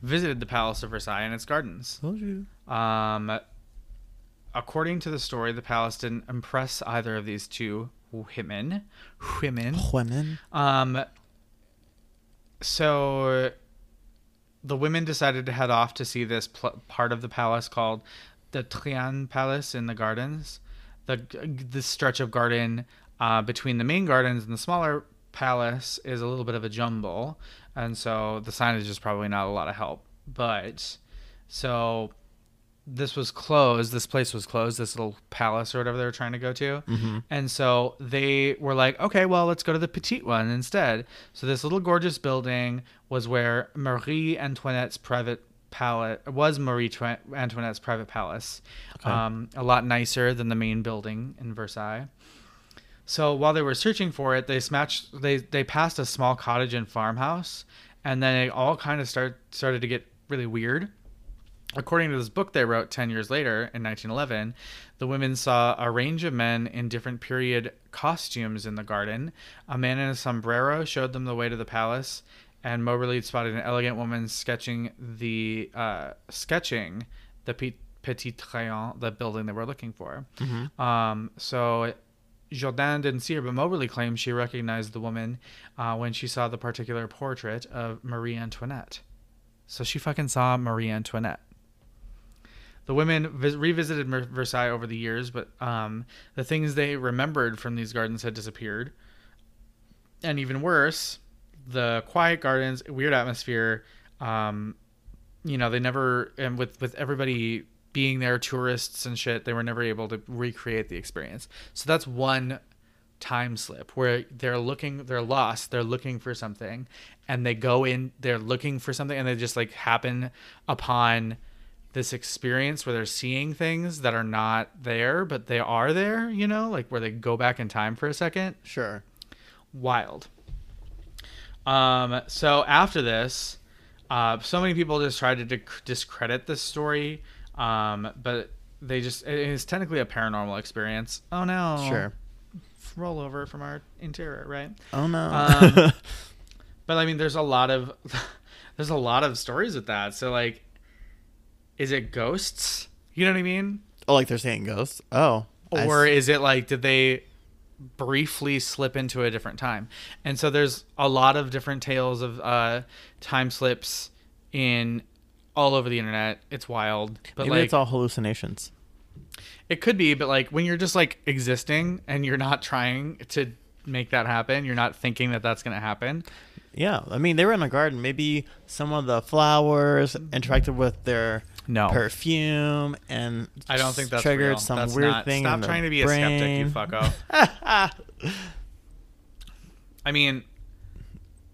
visited the palace of versailles and its gardens Told you. Um, according to the story, the palace didn't impress either of these two women. Women. Women. Um, so the women decided to head off to see this pl- part of the palace called the Trian Palace in the gardens. The this stretch of garden uh, between the main gardens and the smaller palace is a little bit of a jumble, and so the signage is probably not a lot of help. But so this was closed. This place was closed. This little palace or whatever they were trying to go to, and so they were like, "Okay, well, let's go to the petite one instead." So this little gorgeous building was where Marie Antoinette's private palace was. Marie Antoinette's private palace, um, a lot nicer than the main building in Versailles. So while they were searching for it, they smashed. They they passed a small cottage and farmhouse, and then it all kind of start started to get really weird. According to this book they wrote 10 years later in 1911, the women saw a range of men in different period costumes in the garden. A man in a sombrero showed them the way to the palace, and Moberly spotted an elegant woman sketching the uh, sketching the Pe- Petit Trianon, the building they were looking for. Um, so Jourdain didn't see her, but Moberly claims she recognized the woman uh, when she saw the particular portrait of Marie Antoinette. So she fucking saw Marie Antoinette. The women vis- revisited Versailles over the years, but um, the things they remembered from these gardens had disappeared. And even worse, the quiet gardens, weird atmosphere. Um, you know, they never, and with with everybody being there, tourists and shit, they were never able to recreate the experience. So that's one time slip where they're looking, they're lost, they're looking for something, and they go in, they're looking for something, and they just like happen upon this experience where they're seeing things that are not there, but they are there, you know, like where they go back in time for a second. Sure. Wild. Um, so after this, uh, so many people just tried to dic- discredit this story, um, but they just, it is technically a paranormal experience. Oh no. Sure. Roll over from our interior, right? Oh no. Um, But I mean, there's a lot of there's a lot of stories with that. So like, is it ghosts? You know what I mean? oh, like they're saying ghosts. Oh. Or is it like did they briefly slip into a different time? And so there's a lot of different tales of uh, time slips in all over the internet. It's wild, but maybe like it's all hallucinations. it could be. But like when you're just like existing and you're not trying to make that happen, you're not thinking that that's gonna happen. Yeah, I mean they were in a garden. Maybe some of the flowers interacted with their No. perfume and I don't think that's triggered real. some That's weird not, thing. Stop in the trying to be a skeptic, you brain. fucko. I mean,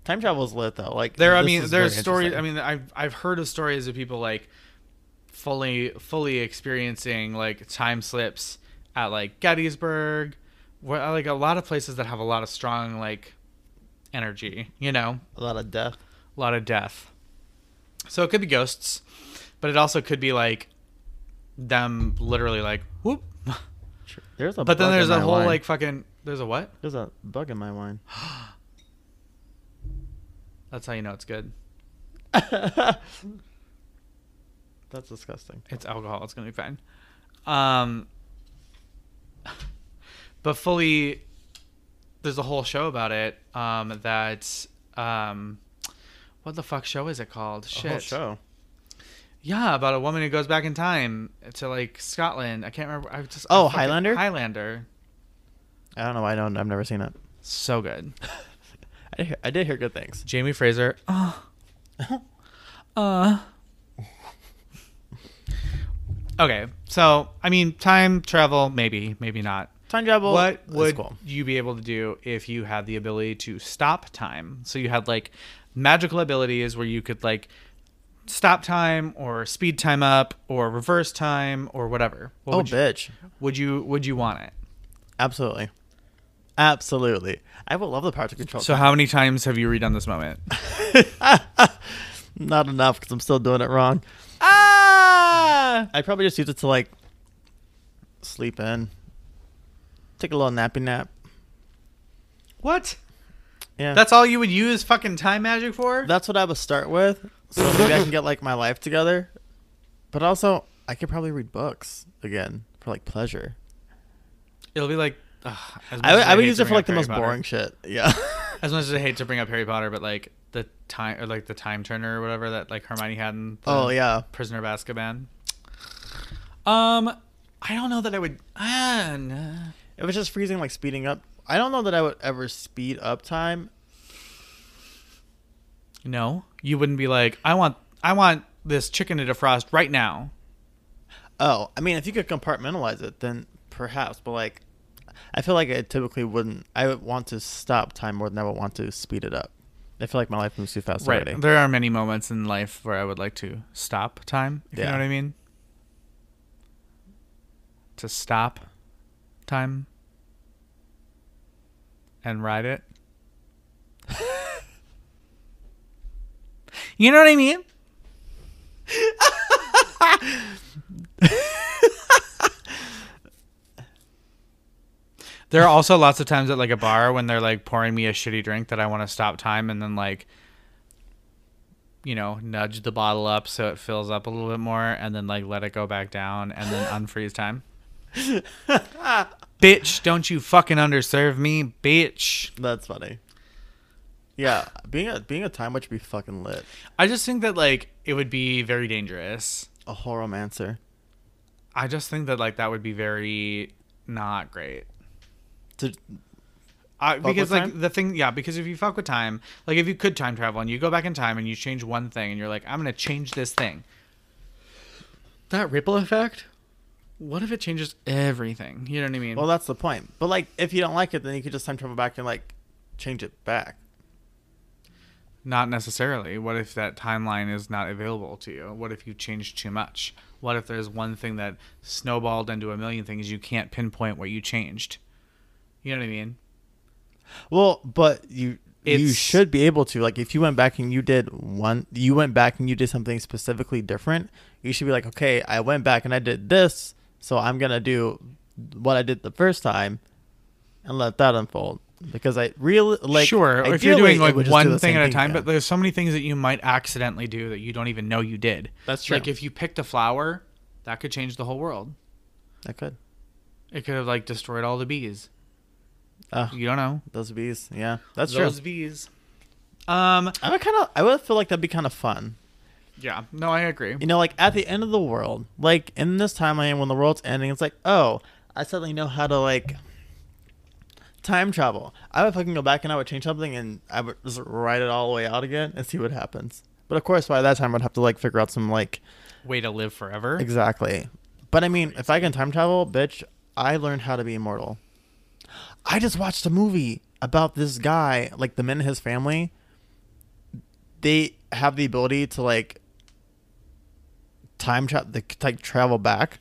Time travel is lit though. Like there. I mean, there's stories. I mean, I've I've heard of stories of people like fully fully experiencing like time slips at like Gettysburg, where like a lot of places that have a lot of strong like energy, you know, A lot of death. a lot of death. So it could be ghosts, but it also could be like them literally like whoop. There's a But then there's a whole wine. like fucking there's a what? There's a bug in my wine. That's how you know it's good. That's disgusting. It's alcohol. It's gonna be fine. Um, but fully, there's a whole show about it. Um, that um, what the fuck show is it called? Shit. show. Yeah, about a woman who goes back in time to like Scotland. I can't remember. I just Oh, fucking- Highlander? Highlander. I don't know. I don't. I've never seen it. So good. I did hear, I did hear good things. Jamie Fraser. Uh, uh. Okay, so I mean, time travel, maybe, maybe not. Time travel. What would cool. you be able to do if you had the ability to stop time? So you had like magical abilities where you could like stop time or speed time up or reverse time or whatever. What Oh, would you, bitch! would you would you want it? Absolutely, absolutely. I would love the power to control. So how many times have you redone this moment? Not enough because I'm still doing it wrong. ah! I'd probably just use it to like sleep in, take a little nappy nap. What? Yeah, That's all you would use fucking time magic for? that's what I would start with. So maybe I can get like my life together. But also, I could probably read books again for like pleasure. It'll be like. ugh, I would, I would use it for like the Harry most Potter- boring shit. Yeah. As much as I hate to bring up Harry Potter, but like the time or like the time turner or whatever that like Hermione had in the oh yeah. Prisoner of Azkaban. Um, I don't know that I would. Ah, nah. If it's just freezing, like speeding up, I don't know that I would ever speed up time. No, you wouldn't be like, I want, I want this chicken to defrost right now. Oh, I mean, if you could compartmentalize it, then perhaps. But like, I feel like I typically wouldn't. I would want to stop time more than I would want to speed it up. I feel like my life moves too fast Right. already. There are many moments in life where I would like to stop time. If you know what I mean. To stop time and ride it. you know what I mean? There are also lots of times at like a bar when they're like pouring me a shitty drink that I want to stop time and then like you know, nudge the bottle up so it fills up a little bit more and then like let it go back down and then unfreeze time. bitch, don't you fucking underserve me, bitch. That's funny. Yeah, being a being a time witch would be fucking lit. I just think that like it would be very dangerous. A horomancer. I just think that like that would be very not great. To I, because like time? the thing, yeah, because if you fuck with time, like if you could time travel and you go back in time and you change one thing and you're like, I'm gonna change this thing. That ripple effect. What if it changes everything? You know what I mean? well, that's the point. But like, if you don't like it, then you could just time travel back and like change it back. Not necessarily. What if that timeline is not available to you? What if you change too much? What if there's one thing that snowballed into a million things you can't pinpoint what you changed? You know what I mean? Well, but you you should be able to like if you went back and you did one you went back and you did something specifically different, you should be like, "Okay, I went back and I did this, so I'm going to do what I did the first time and let that unfold." Because I really like sure, or if you're doing like would just do one thing at a time, yeah. but there's so many things that you might accidentally do that you don't even know you did. That's true. Like if you picked a flower, that could change the whole world. That could. It could have like destroyed all the bees. Oh, You don't know. those bees. Yeah. That's Those true. Those bees. Um. I would kind of I would feel like that'd be kind of fun. Yeah. No, I agree. You know, like at the end of the world, like in this timeline when the world's ending, it's like, oh, I suddenly know how to like time travel. I would fucking go back and I would change something and I would just write it all the way out again and see what happens. But of course, by that time, I'd have to like figure out some like Way to live forever. exactly. But I mean, if I can time travel, bitch, I learned how to be immortal. I just watched a movie about this guy, like the men in his family. They have the ability to like time tra- they could, like travel back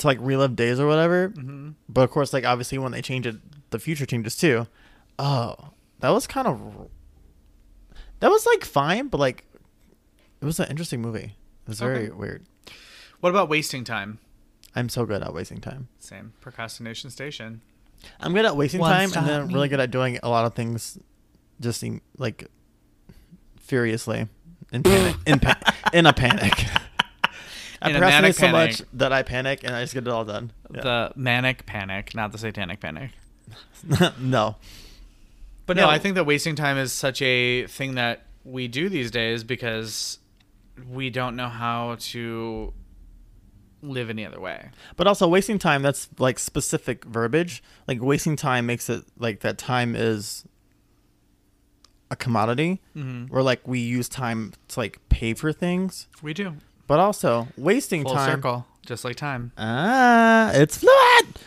to like relive days or whatever. Mm-hmm. But of course, like obviously when they change it, the future changes too. Oh, that was kind of that was like fine, but like it was an interesting movie. It was very Okay. weird. What about wasting time? I'm so good at wasting time. Same. Procrastination station. I'm good at wasting One time, and then I'm really good at doing a lot of things, just in, like furiously, in panic, in pa- in a panic. I procrastinate so much that I panic and I just get it all done. Yeah. The manic panic, not the satanic panic. no, But no, Yeah. I think that wasting time is such a thing that we do these days because we don't know how to live any other way. but also wasting time. That's like specific verbiage. Like wasting time makes it like that time is a commodity, Mm-hmm. where like we use time to like pay for things. We do. But also wasting Full time. circle, just like time. Ah, it's fluid.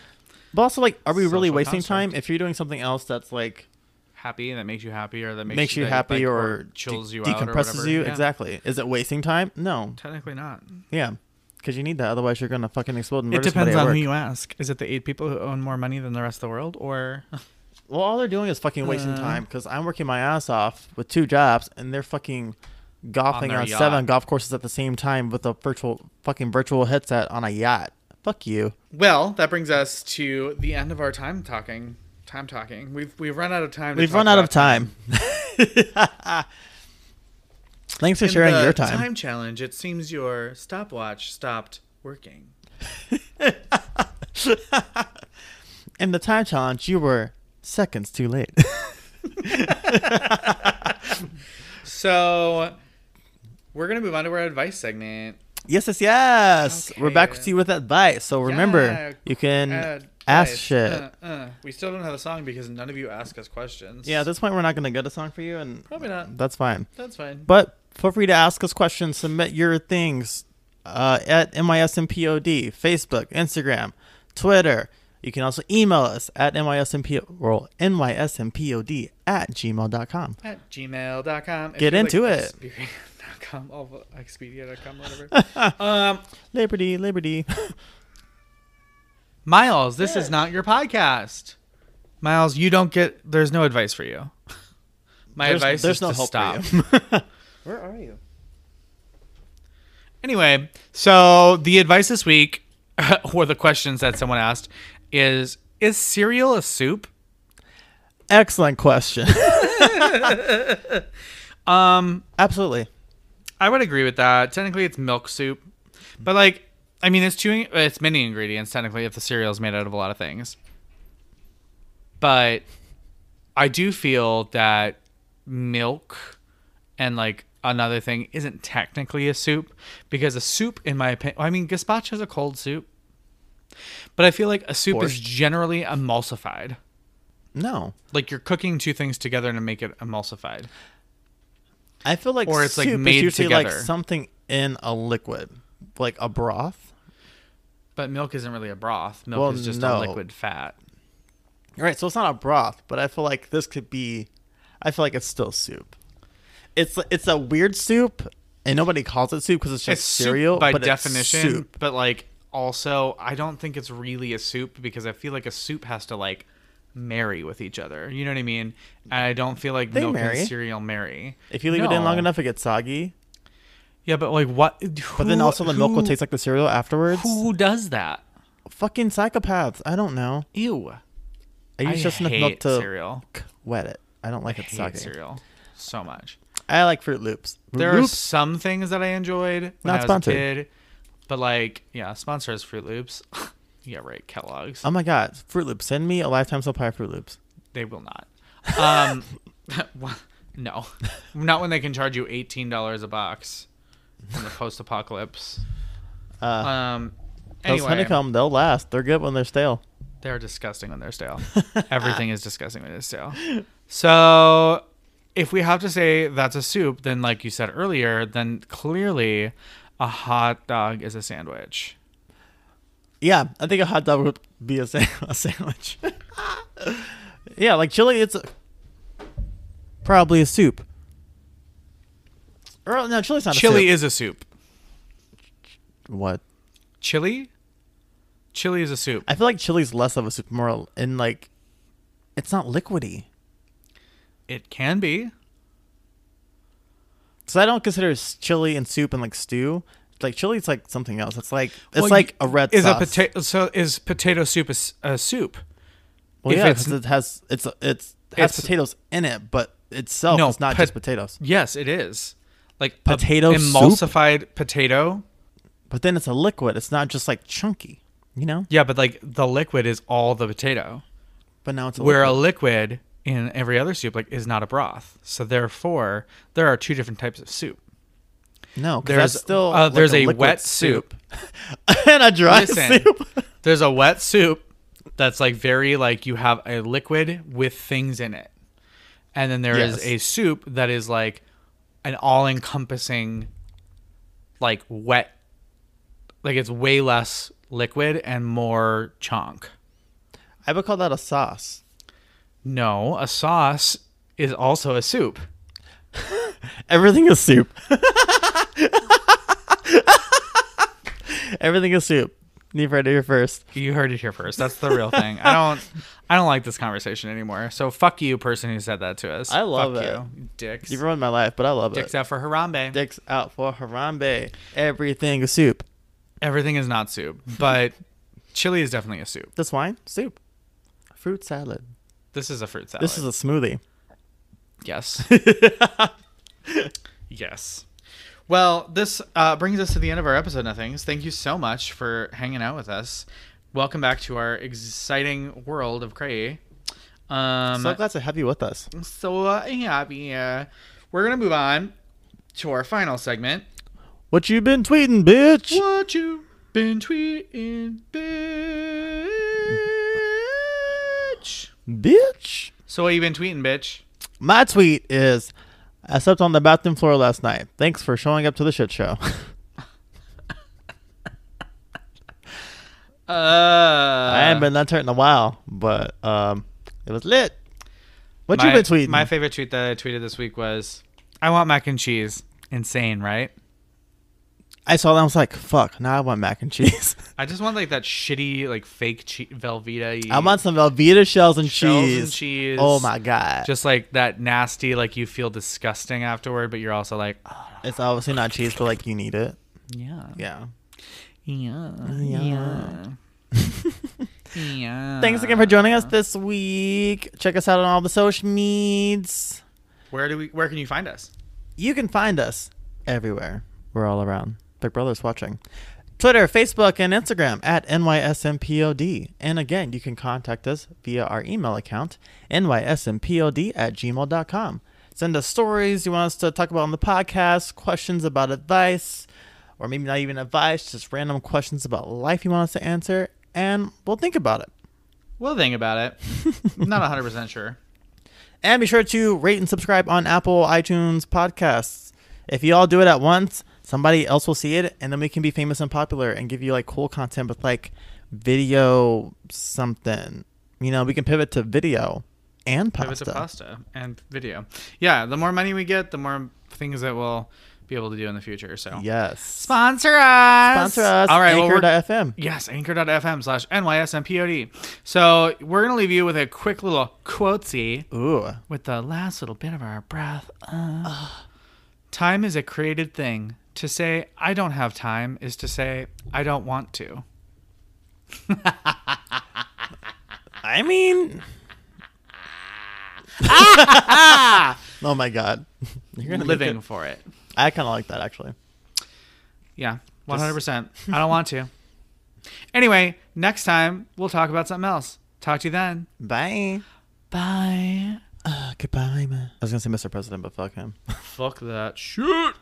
But also, like, are we really Social wasting construct. time if you're doing something else that's like Happy that makes you happy, or that makes, makes you that, happy like, or, chills de- you out, or decompresses whatever. you? Yeah. Exactly. Is it wasting time? No. Technically not. Yeah, because you need that. Otherwise, you're gonna fucking explode. And It murder somebody depends at on who work. you ask. Is it the eight people who own more money than the rest of the world, or Well, all they're doing is fucking wasting Uh. time because I'm working my ass off with two jobs and they're fucking golfing their on, seven golf courses at the same time with a virtual fucking virtual headset on a yacht. Fuck you. Well, that brings us to the end of our time talking. Time talking. We've we've run out of time. We've run out of time. Thanks for In sharing the your time. Time challenge. It seems your stopwatch stopped working. In the time challenge, you were seconds too late. So we're gonna move on to our advice segment. yes, yes, yes. We're back Okay. with you with advice. So remember, Yeah, you can Advice. ask shit. Uh, uh. We still don't have a song because none of you ask us questions. yeah, at this point, we're not gonna get a song for you, and probably not. that's fine. That's fine. But feel free to ask us questions. Submit your things uh, at MISMPOD, Facebook, Instagram, Twitter. You can also email us at MISMPO, well, NYSMPOD at gmail.com. At gmail.com. If Get into like it. Expedia.com, all- Expedia.com, whatever. um, Liberty, liberty. Miles, this is not your podcast. Miles, you don't get. There's no advice for you. My There's- advice there's is no to hope for stop. you. Where are you? Anyway, so the advice this week, or the questions that someone asked, is: Is cereal a soup? Excellent question. Um, Absolutely. I would agree with that. Technically, it's milk soup, but like, I mean, it's chewing. It's many ingredients technically if the cereal is made out of a lot of things. But I do feel that milk and like another thing isn't technically a soup because a soup, in my opinion, I mean, gazpacho is a cold soup, but I feel like a soup is generally emulsified. No. Like you're cooking two things together to make it emulsified. I feel like Or it's, like, soup made is usually like together. something in a liquid, like a broth. But milk isn't really a broth. Milk Well, is just no. a liquid fat. Right, so it's not a broth, but I feel like this could be. I feel like it's still soup. It's it's a weird soup, and nobody calls it soup because it's just it's soup cereal by but it's definition, soup. but like also I don't think it's really a soup because I feel like a soup has to like marry with each other. You know what I mean? And I don't feel like They milk marry. and cereal marry. If you leave it in long enough, it gets soggy. Yeah, but like what? But then also the milk will taste like the cereal afterwards. Who does that? Fucking psychopaths. I don't know. Ew. I use just enough milk to cereal. wet it. I don't like I it hate soggy. cereal so much. I like Froot Loops. There are some things that I enjoyed when Not I was sponsored. a kid, but like yeah, sponsor sponsors Froot Loops. yeah, right. Kellogg's. Oh my god, Froot Loops! Send me a lifetime supply of Froot Loops. They will not. Um, no, not when they can charge you eighteen dollars a box in the post-apocalypse. Uh, Um, those honeycomb, they'll last. They're good when they're stale. they're disgusting when they're stale. Everything is disgusting when it's stale. So, if we have to say that's a soup, then like you said earlier, then clearly a hot dog is a sandwich. Yeah, I think a hot dog would be a, sa- a sandwich. yeah, like chili, it's a, probably a soup. Or no, chili's not Chili a soup. is a soup. what? Chili. Chili is a soup. I feel like chili's less of a soup, more in like, it's not liquidy. It can be. So I don't consider chili and soup and like stew. Like chili, chili's like something else. It's like it's Well, like a red is sauce. a potato. So is potato soup a soup? Well, if yeah, it's- it has it's it's it has It's- potatoes in it, but itself No, it's not pot- just potatoes. Yes, it is. Like a Potato soup? emulsified potato. But then it's a liquid. It's not just like chunky, you know. Yeah, but like the liquid is all the potato. But now it's a where liquid. a liquid in every other soup like is not a broth. So therefore, there are two different types of soup. No, There's still uh, like there's a, liquid wet soup. and a dry Listen, soup. there's a wet soup that's like very like you have a liquid with things in it, and then there is Yes. a soup that is like an all-encompassing, like wet, like it's way less liquid and more chunk. I would call that a sauce. No, a sauce is also a soup. Everything is soup. Everything is soup. You've heard it here first. You heard it here first. That's the real thing. I don't I don't like this conversation anymore. So fuck you, person who said that to us. I love fuck it. You, you dicks. You've ruined my life, but I love Dicks it. Dicks out for Harambe. Dicks out for Harambe. Everything is soup. Everything is not soup, but chili is definitely a soup. This wine, soup. Fruit salad. This is a fruit salad. This is a smoothie. Yes. yes. Well, this uh, brings us to the end of our episode. Nothings. Thank you so much for hanging out with us. Welcome back to our exciting world of Cray. Um, so glad to have you with us. so uh, happy. Uh, we're gonna move on to our final segment. What you been tweeting, bitch? What you been tweeting, bitch? Bitch. So what you been tweeting, bitch? My tweet is I slept on the bathroom floor last night. Thanks for showing up to the shit show. Uh, I haven't been that hurt in a while, but um, it was lit. What my, you been tweeting? My favorite tweet that I tweeted this week was, "I want mac and cheese." Insane, right? I saw that. I was like, "Fuck!" Now I want mac and cheese. I just want like that shitty, like fake che- Velveeta. I want some Velveeta shells and Shells cheese. and cheese. Oh my god! Just like that nasty, like you feel disgusting afterward, but you're also like, oh, it's obviously not cheese, but like you need it. yeah, Yeah. yeah, Yeah. yeah. Thanks again for joining us this week. Check us out on all the social meds. Where do we? Where can you find us? You can find us everywhere. We're all around. Big Brother's watching. Twitter, Facebook, and Instagram at NYSMPOD. And again, you can contact us via our email account, NYSMPOD at gmail.com. Send us stories you want us to talk about on the podcast, questions about advice, or maybe not even advice, just random questions about life you want us to answer, and we'll think about it. We'll think about it. Not 100 percent sure. And be sure to rate and subscribe on Apple, iTunes, podcasts. If you all do it at once, somebody else will see it, and then we can be famous and popular and give you like cool content with like video something. You know, we can pivot to video and Pivot to pasta and video. Yeah, the more money we get, the more things that we'll be able to do in the future. So Yes. sponsor us. Sponsor us. All right. Well, we're, Anchor.fm. yes, anchor.fm slash NYSMPOD. So we're going to leave you with a quick little quotesy Ooh. with the last little bit of our breath. Uh, time is a created thing. To say, I don't have time is to say, I don't want to. I mean. oh my god. You're gonna Living for it. I kind of like that actually. Yeah, 100%. I don't want to. Anyway, next time we'll talk about something else. Talk to you then. Bye. Bye. Uh, goodbye, man. I was gonna say Mr. President, but fuck him. Fuck that shit.